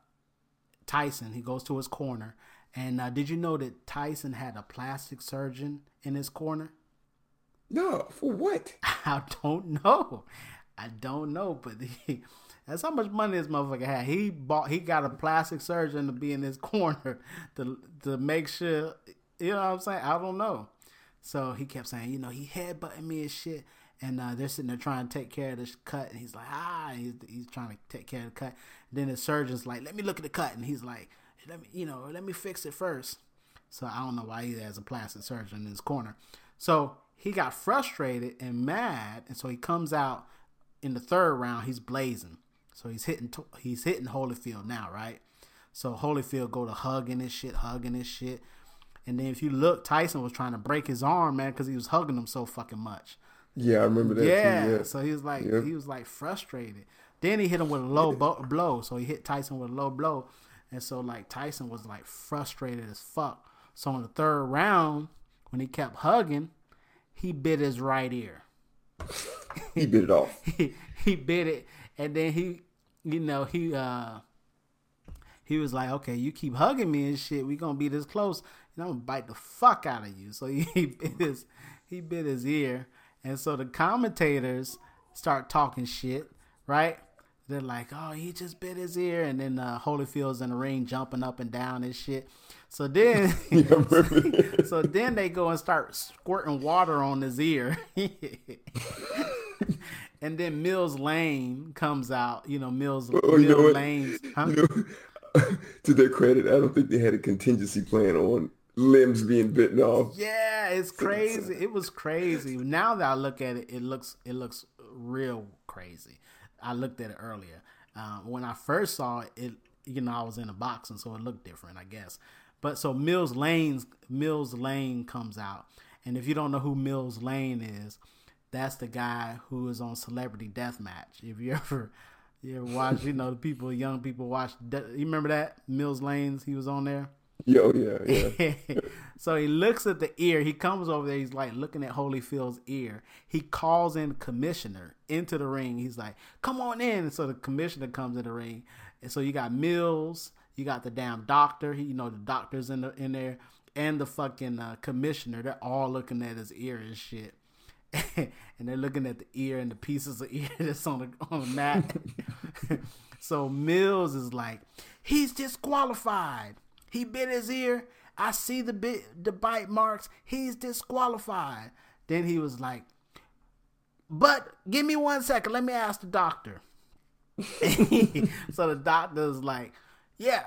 Tyson. He goes to his corner, and uh, did you know that Tyson had a plastic surgeon in his corner? No, for what? I don't know. I don't know, but he, that's how much money this motherfucker had. He bought. He got a plastic surgeon to be in his corner to to make sure. You know what I'm saying? I don't know. So he kept saying, you know, he headbutting me and shit. And uh, they're sitting there trying to take care of this cut, and he's like, ah, he's, he's trying to take care of the cut. And then the surgeon's like, let me look at the cut, and he's like, let me, you know, let me fix it first. So I don't know why he has a plastic surgeon in his corner. So he got frustrated and mad, and so he comes out in the third round. He's blazing, so he's hitting he's hitting Holyfield now, right? So Holyfield go to hugging his shit, hugging his shit, and then if you look, Tyson was trying to break his arm, man, because he was hugging him so fucking much. Yeah, I remember that. Yeah, too, yeah. so he was like Yeah. he was like frustrated. Then he hit him with a low bo- blow, so he hit Tyson with a low blow, and so like Tyson was like frustrated as fuck. So in the third round, when he kept hugging, he bit his right ear. He bit it off. he, he bit it, and then he, you know, he uh, he was like, okay, you keep hugging me and shit, we gonna be this close, and I'm gonna bite the fuck out of you. So he, he bit his he bit his ear, and so the commentators start talking shit, right? They're like, oh, he just bit his ear, and then uh, Holyfield's in the ring jumping up and down and shit. So then, Yeah, I remember that. so then they go and start squirting water on his ear. and then Mills Lane comes out. You know, Mills, Oh, you know Mills what? Huh? You know, to their credit, I don't think they had a contingency plan on limbs being bitten off. Yeah, it's crazy. It was crazy. Now that I look at it, it looks it looks real crazy. I looked at it earlier. Um, when I first saw it, it, you know, I was in a box, and so it looked different, I guess. But so Mills Lane's Mills Lane comes out, and if you don't know who Mills Lane is, that's the guy who is on Celebrity Deathmatch. If you ever you ever watch, you know, the people, young people watch. De- you remember that Mills Lanes? He was on there. Oh, yeah, yeah. so he looks at the ear. He comes over there. He's like looking at Holyfield's ear. He calls in commissioner into the ring. He's like, "Come on in." And so the commissioner comes in the ring. And so you got Mills. You got the damn doctor. He, you know, the doctor's in the in there, and the fucking uh, commissioner. They're all looking at his ear and shit. and they're looking at the ear and the pieces of ear that's on the on the mat. so Mills is like, he's disqualified. He bit his ear. I see the bit the bite marks. He's disqualified. Then he was like, but give me one second. Let me ask the doctor. so the doctor's like, yeah,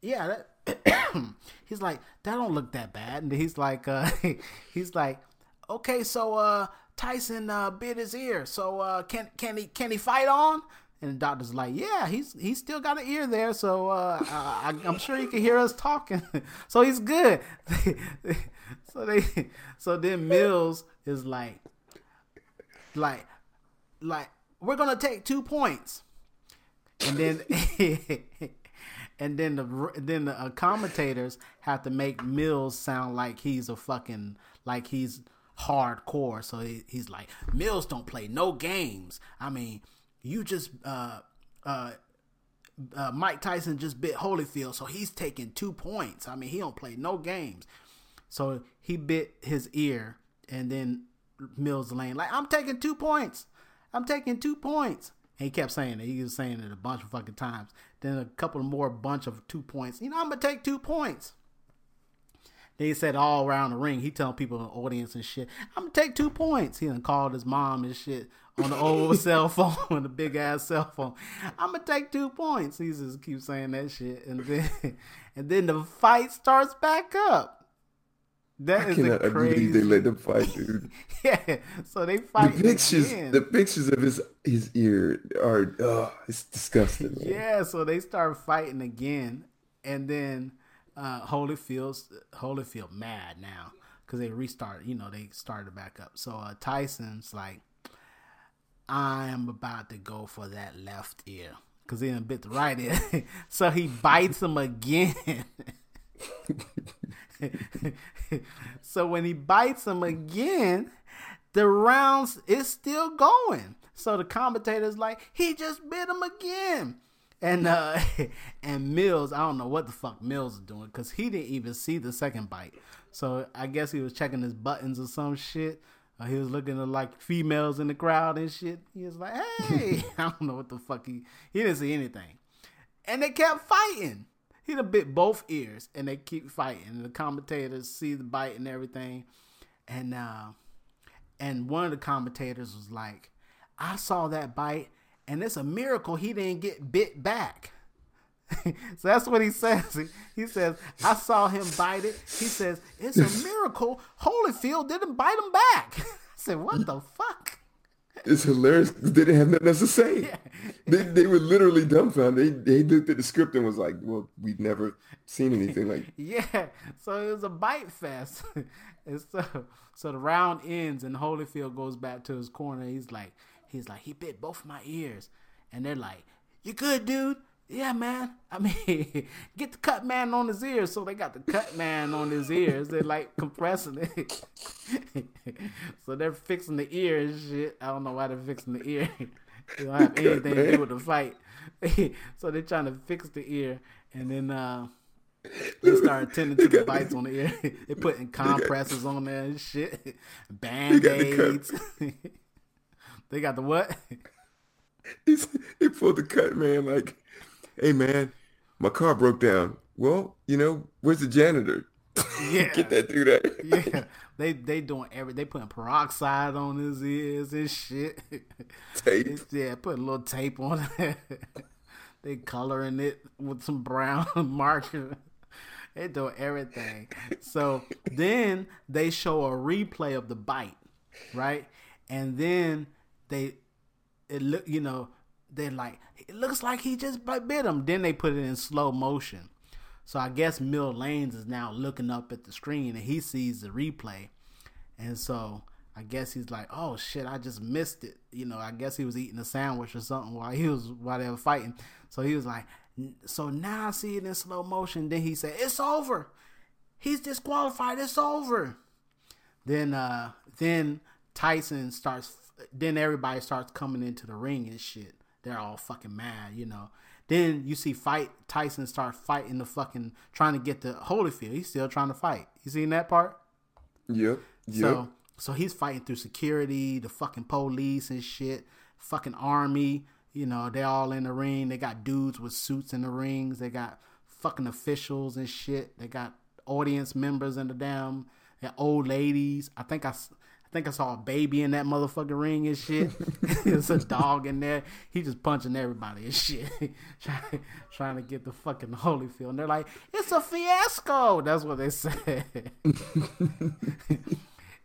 yeah. He's like, that don't look that bad. And he's like, uh, he's like, okay, so uh, Tyson uh, bit his ear. So uh, can can he can he fight on? And the doctor's like, yeah, he's he's still got an ear there, so uh, I, I'm sure he can hear us talking. so he's good. so they, so then Mills is like, like, like we're gonna take two points, and then and then the then the uh, commentators have to make Mills sound like he's a fucking like he's hardcore. So he, he's like, Mills don't play no games. I mean, you just uh uh. Uh, Mike Tyson just bit Holyfield, so he's taking two points. I mean, he don't play no games. So he bit his ear, and then Mills Lane like, I'm taking two points. I'm taking two points. And he kept saying it. He was saying it a bunch of fucking times. Then a couple more bunch of two points. You know, I'm gonna take two points. Then he said all around the ring. He telling people in the audience and shit, I'm gonna take two points. He done called his mom and shit on the old cell phone, on the big ass cell phone. I'm gonna take two points. He just keeps saying that shit, and then and then the fight starts back up. That I is cannot the crazy. believe they let them fight, dude. yeah, so they fight. The pictures, again. the pictures of his his ear are, oh, it's disgusting. Man. Yeah, so they start fighting again, and then uh, Holyfield's Holyfield mad now because they restarted. You know, they started back up. So uh, Tyson's like, I am about to go for that left ear because he didn't bit the right ear. so he bites him again. so when he bites him again, the rounds is still going. So the commentator's like, he just bit him again. And uh and Mills, I don't know what the fuck Mills is doing because he didn't even see the second bite. So I guess he was checking his buttons or some shit. Uh, he was looking at like females in the crowd and shit. He was like, "Hey, I don't know what the fuck he he didn't see anything." And they kept fighting. He done bit both ears, and they keep fighting. The commentators see the bite and everything, and uh, and one of the commentators was like, "I saw that bite, and it's a miracle he didn't get bit back." so that's what he says. He, he says, I saw him bite it. He says, It's a miracle Holyfield didn't bite him back. I said, What the fuck? It's hilarious. They didn't have nothing else to say. Yeah. They, they were literally dumbfounded. They, they looked at the script and was like, well, we've never seen anything like Yeah. So it was a bite fest. and so, so the round ends and Holyfield goes back to his corner. He's like, he's like, he bit both my ears. And they're like, you good, dude? Yeah, man. I mean, get the cut man on his ears. So they got the cut man on his ears. They're like compressing it. so they're fixing the ear and shit. I don't know why they're fixing the ear. they don't have anything to do with the fight. so they're trying to fix the ear, and then uh, they start attending to the bites on the ear. they're putting compressors on there and shit. Band aids. They got the what? He's, he pulled the cut man like hey man, my car broke down. Well, you know, where's the janitor? Yeah, get that through that. yeah, they they doing every they putting peroxide on his ears and shit. Tape. yeah, putting a little tape on it. they coloring it with some brown marker. They do everything. So then they show a replay of the bite, right? And then they it look you know they're like, it looks like he just bit him. Then they put it in slow motion. So I guess Mill Lanes is now looking up at the screen and he sees the replay. And so I guess he's like, oh shit, I just missed it. You know, I guess he was eating a sandwich or something while he was while they were fighting. So he was like, so now I see it in slow motion. Then he said, it's over. He's disqualified. It's over. Then uh then Tyson starts then everybody starts coming into the ring and shit they're all fucking mad, you know. Then you see fight Tyson start fighting the fucking trying to get the Holyfield. He's still trying to fight. You seen that part? Yep. Yep. So so he's fighting through security, the fucking police and shit, fucking army. You know, they all in the ring. They got dudes with suits in the rings. They got fucking officials and shit. They got audience members in the damn. old ladies. I think I think I saw a baby in that motherfucking ring and shit. There's a dog in there. He just punching everybody and shit. trying, trying to get the fucking Holyfield. And they're like, it's a fiasco. That's what they said.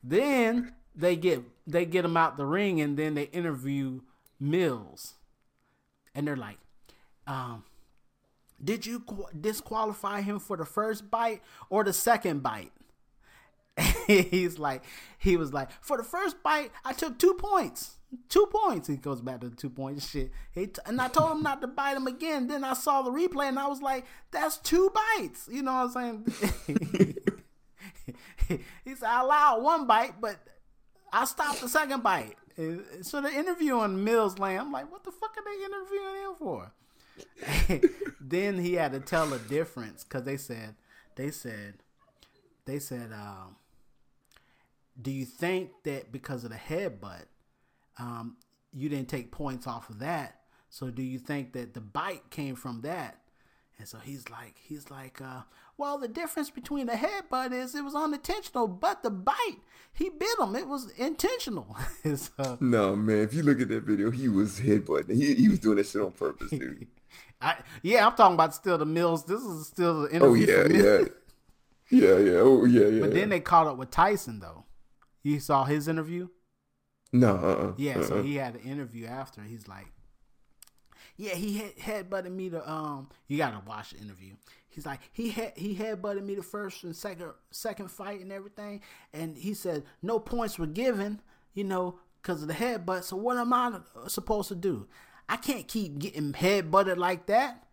then they get they get him out the ring and then they interview Mills. And they're like, um, did you disqualify him for the first bite or the second bite? he's like, he was like, for the first bite, I took two points. Two points. He goes back to the two points shit. He t- and I told him not to bite him again. Then I saw the replay and I was like, that's two bites. You know what I'm saying? he said, I allowed one bite, but I stopped the second bite. So the interview on Mills Lane, I'm like, what the fuck are they interviewing him for? then he had to tell a difference because they said, they said, they said, um, do you think that because of the headbutt, um, you didn't take points off of that? So do you think that the bite came from that? And so he's like, he's like, uh, well, the difference between the headbutt is it was unintentional, but the bite, he bit him. It was intentional. so, no, man, if you look at that video, he was headbutting. He, he was doing that shit on purpose, dude. I, yeah, I'm talking about still the Mills. This is still the interview. Oh yeah, yeah, yeah, yeah. Oh yeah, yeah. But then they caught up with Tyson though. You saw his interview? No. Uh-uh. Yeah, uh-uh. so he had an interview after. He's like, yeah, he had headbutted me to um. You gotta watch the interview. He's like, he had he headbutted me the first and second second fight and everything, and he said no points were given, you know, because of the headbutt. So what am I supposed to do? I can't keep getting headbutted like that.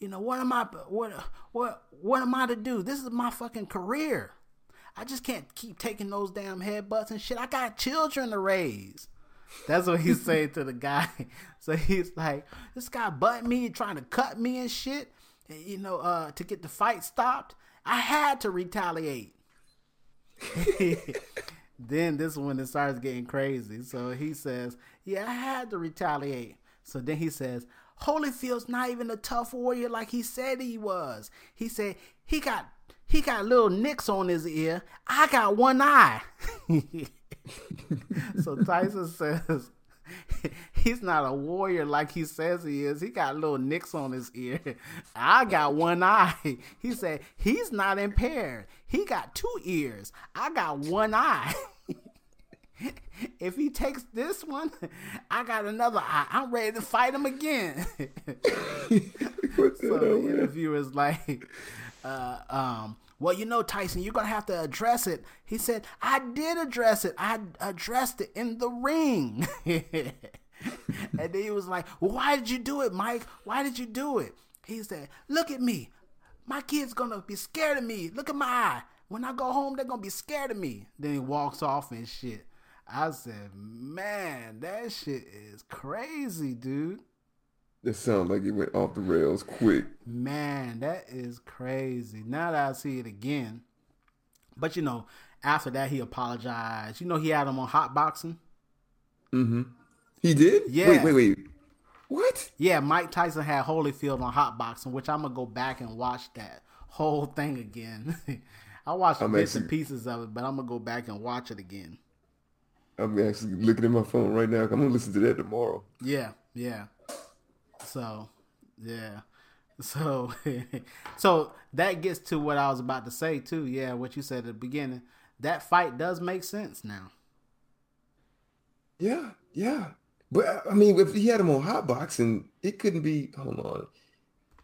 You know what am I what what what am I to do? This is my fucking career. I just can't keep taking those damn headbutts and shit. I got children to raise. That's what he's saying to the guy. So he's like, this guy butt me trying to cut me and shit, you know, uh, to get the fight stopped. I had to retaliate. then this one it starts getting crazy. So he says, Yeah, I had to retaliate. So then he says, Holyfield's not even a tough warrior like he said he was. He said he got he got little nicks on his ear. I got one eye. so Tyson says he's not a warrior like he says he is. He got little nicks on his ear. I got one eye. He said he's not impaired. He got two ears. I got one eye. if he takes this one, I got another eye. I'm ready to fight him again. so the interviewer is like, uh, um, well, you know, Tyson, you're gonna have to address it. He said, I did address it. I addressed it in the ring. and then he was like, well, why did you do it, Mike? Why did you do it? He said, look at me. My kid's gonna be scared of me. Look at my eye. When I go home, they're gonna be scared of me. Then he walks off and shit. I said, man, that shit is crazy, dude. That sounds like it went off the rails quick. Man, that is crazy. Now that I see it again. But you know, after that he apologized. You know he had him on hot boxing. Mm-hmm. He did? Yeah. Wait, wait, wait. What? Yeah, Mike Tyson had Holyfield on hot boxing, which I'm gonna go back and watch that whole thing again. I watched I'm bits and pieces of it, but I'm gonna go back and watch it again. I'm actually looking at my phone right now. I'm gonna listen to that tomorrow. Yeah, yeah. So, yeah. So, so that gets to what I was about to say too. Yeah, what you said at the beginning. That fight does make sense now. Yeah, yeah. But I mean, if he had him on hot boxing, it couldn't be. Hold on,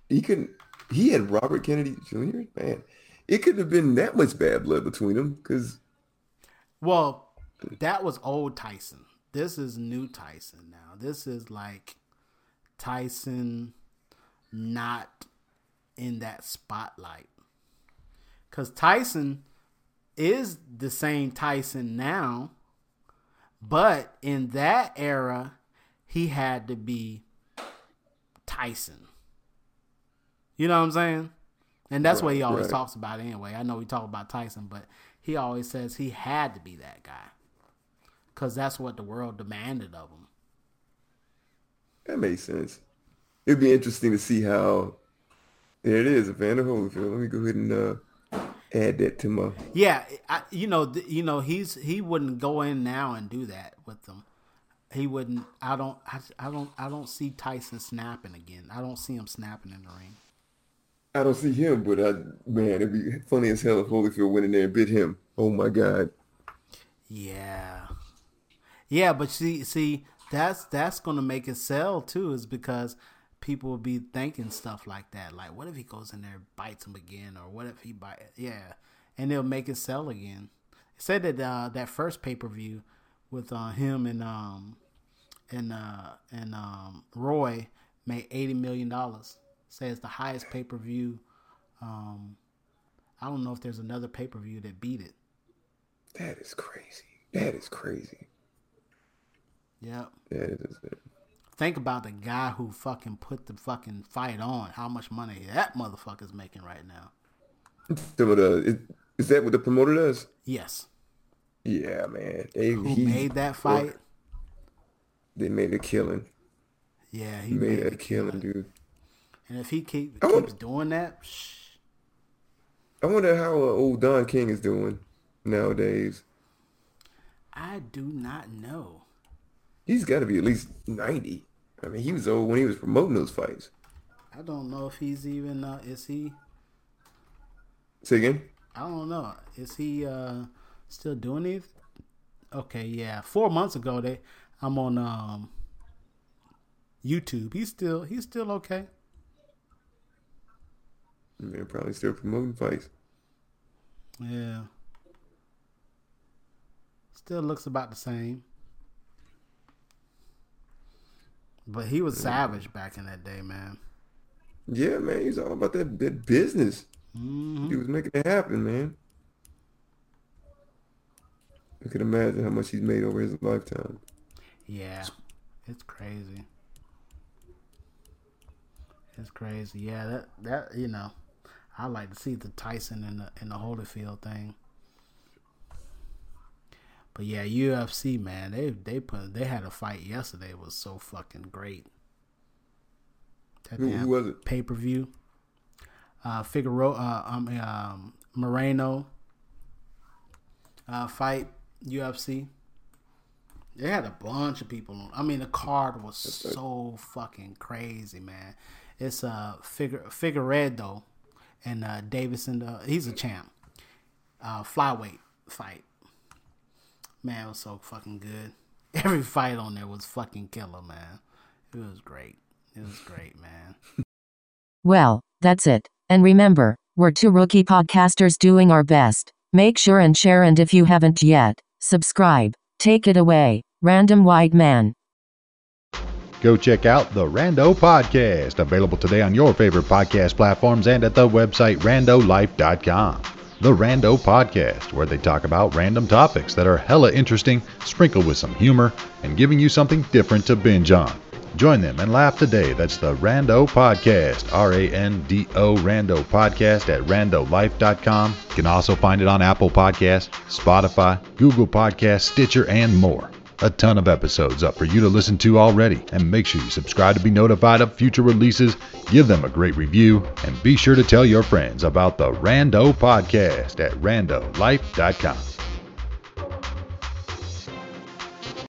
he couldn't. He had Robert Kennedy Jr. Man, it couldn't have been that much bad blood between them because Well, that was old Tyson. This is new Tyson now. This is like Tyson not in that spotlight. Cuz Tyson is the same Tyson now, but in that era he had to be Tyson. You know what I'm saying? And that's what he always right. talks about anyway. I know we talk about Tyson, but he always says he had to be that guy. Cause that's what the world demanded of him. That makes sense. It'd be interesting to see how. There it is, Evander Holyfield. Let me go ahead and uh, add that to my. Yeah, I, you know, th- you know, he's he wouldn't go in now and do that with them. He wouldn't. I don't. I, I don't. I don't see Tyson snapping again. I don't see him snapping in the ring. I don't see him, but I man, it'd be funny as hell if Holyfield went in there and bit him. Oh my god. Yeah, yeah, but see, see, that's that's gonna make it sell too, is because people will be thinking stuff like that. Like, what if he goes in there bites him again, or what if he bite? Yeah, and they'll make it sell again. It said that uh, that first pay per view with uh, him and um and uh and um Roy made eighty million dollars. Says the highest pay per view. Um, I don't know if there's another pay per view that beat it. That is crazy. That is crazy. Yep. That is Think about the guy who fucking put the fucking fight on. How much money that motherfucker's making right now. some of the. Is, is that what the promoter does? Yes. Yeah, man. They Who he- made that fight? They made a killing. Yeah, he made, made a killing, killing. dude. And if he keep, keeps want- doing that, shh, I wonder how uh, old Don King is doing nowadays. I do not know. He's got to be at least ninety. I mean, he was old when he was promoting those fights. I don't know if he's even. Uh, is he? Say again. I don't know. Is he uh still doing it? Okay, yeah. Four months ago, they I'm on um YouTube. He's still he's still okay. Man, probably still promoting fights. Yeah. Still looks about the same. But he was savage back in that day, man. Yeah, man, he's all about that, that business. Mm-hmm. He was making it happen, man. I can imagine how much he's made over his lifetime. Yeah, it's crazy. It's crazy. Yeah, that that you know, I like to see the Tyson and the and the Holyfield thing. But yeah, UFC man, they they put they had a fight yesterday. It was so fucking great. Who, who was it? Pay per view. Uh, Figaro, uh, um, um, Moreno. Uh, fight UFC. They had a bunch of people on. I mean, the card was so fucking crazy, man. It's uh Figur- Figueiredo and uh Deiveson. Uh, he's a champ. Uh, flyweight fight. Man, it was so fucking good. Every fight on there was fucking killer, man. It was great. It was great, man. Well, that's it. And remember, we're two rookie podcasters doing our best. Make sure and share, and if you haven't yet, subscribe. Take it away, random white man. Go check out the Rando Podcast, available today on your favorite podcast platforms and at the website randolife.com. The Rando Podcast, where they talk about random topics that are hella interesting, sprinkled with some humor, and giving you something different to binge on. Join them and laugh today. That's the Rando Podcast, R A N D O Rando Podcast at randolife.com. You can also find it on Apple Podcasts, Spotify, Google Podcasts, Stitcher, and more. A ton of episodes up for you to listen to already, and make sure you subscribe to be notified of future releases, give them a great review, and be sure to tell your friends about the Rando Podcast at randolife.com.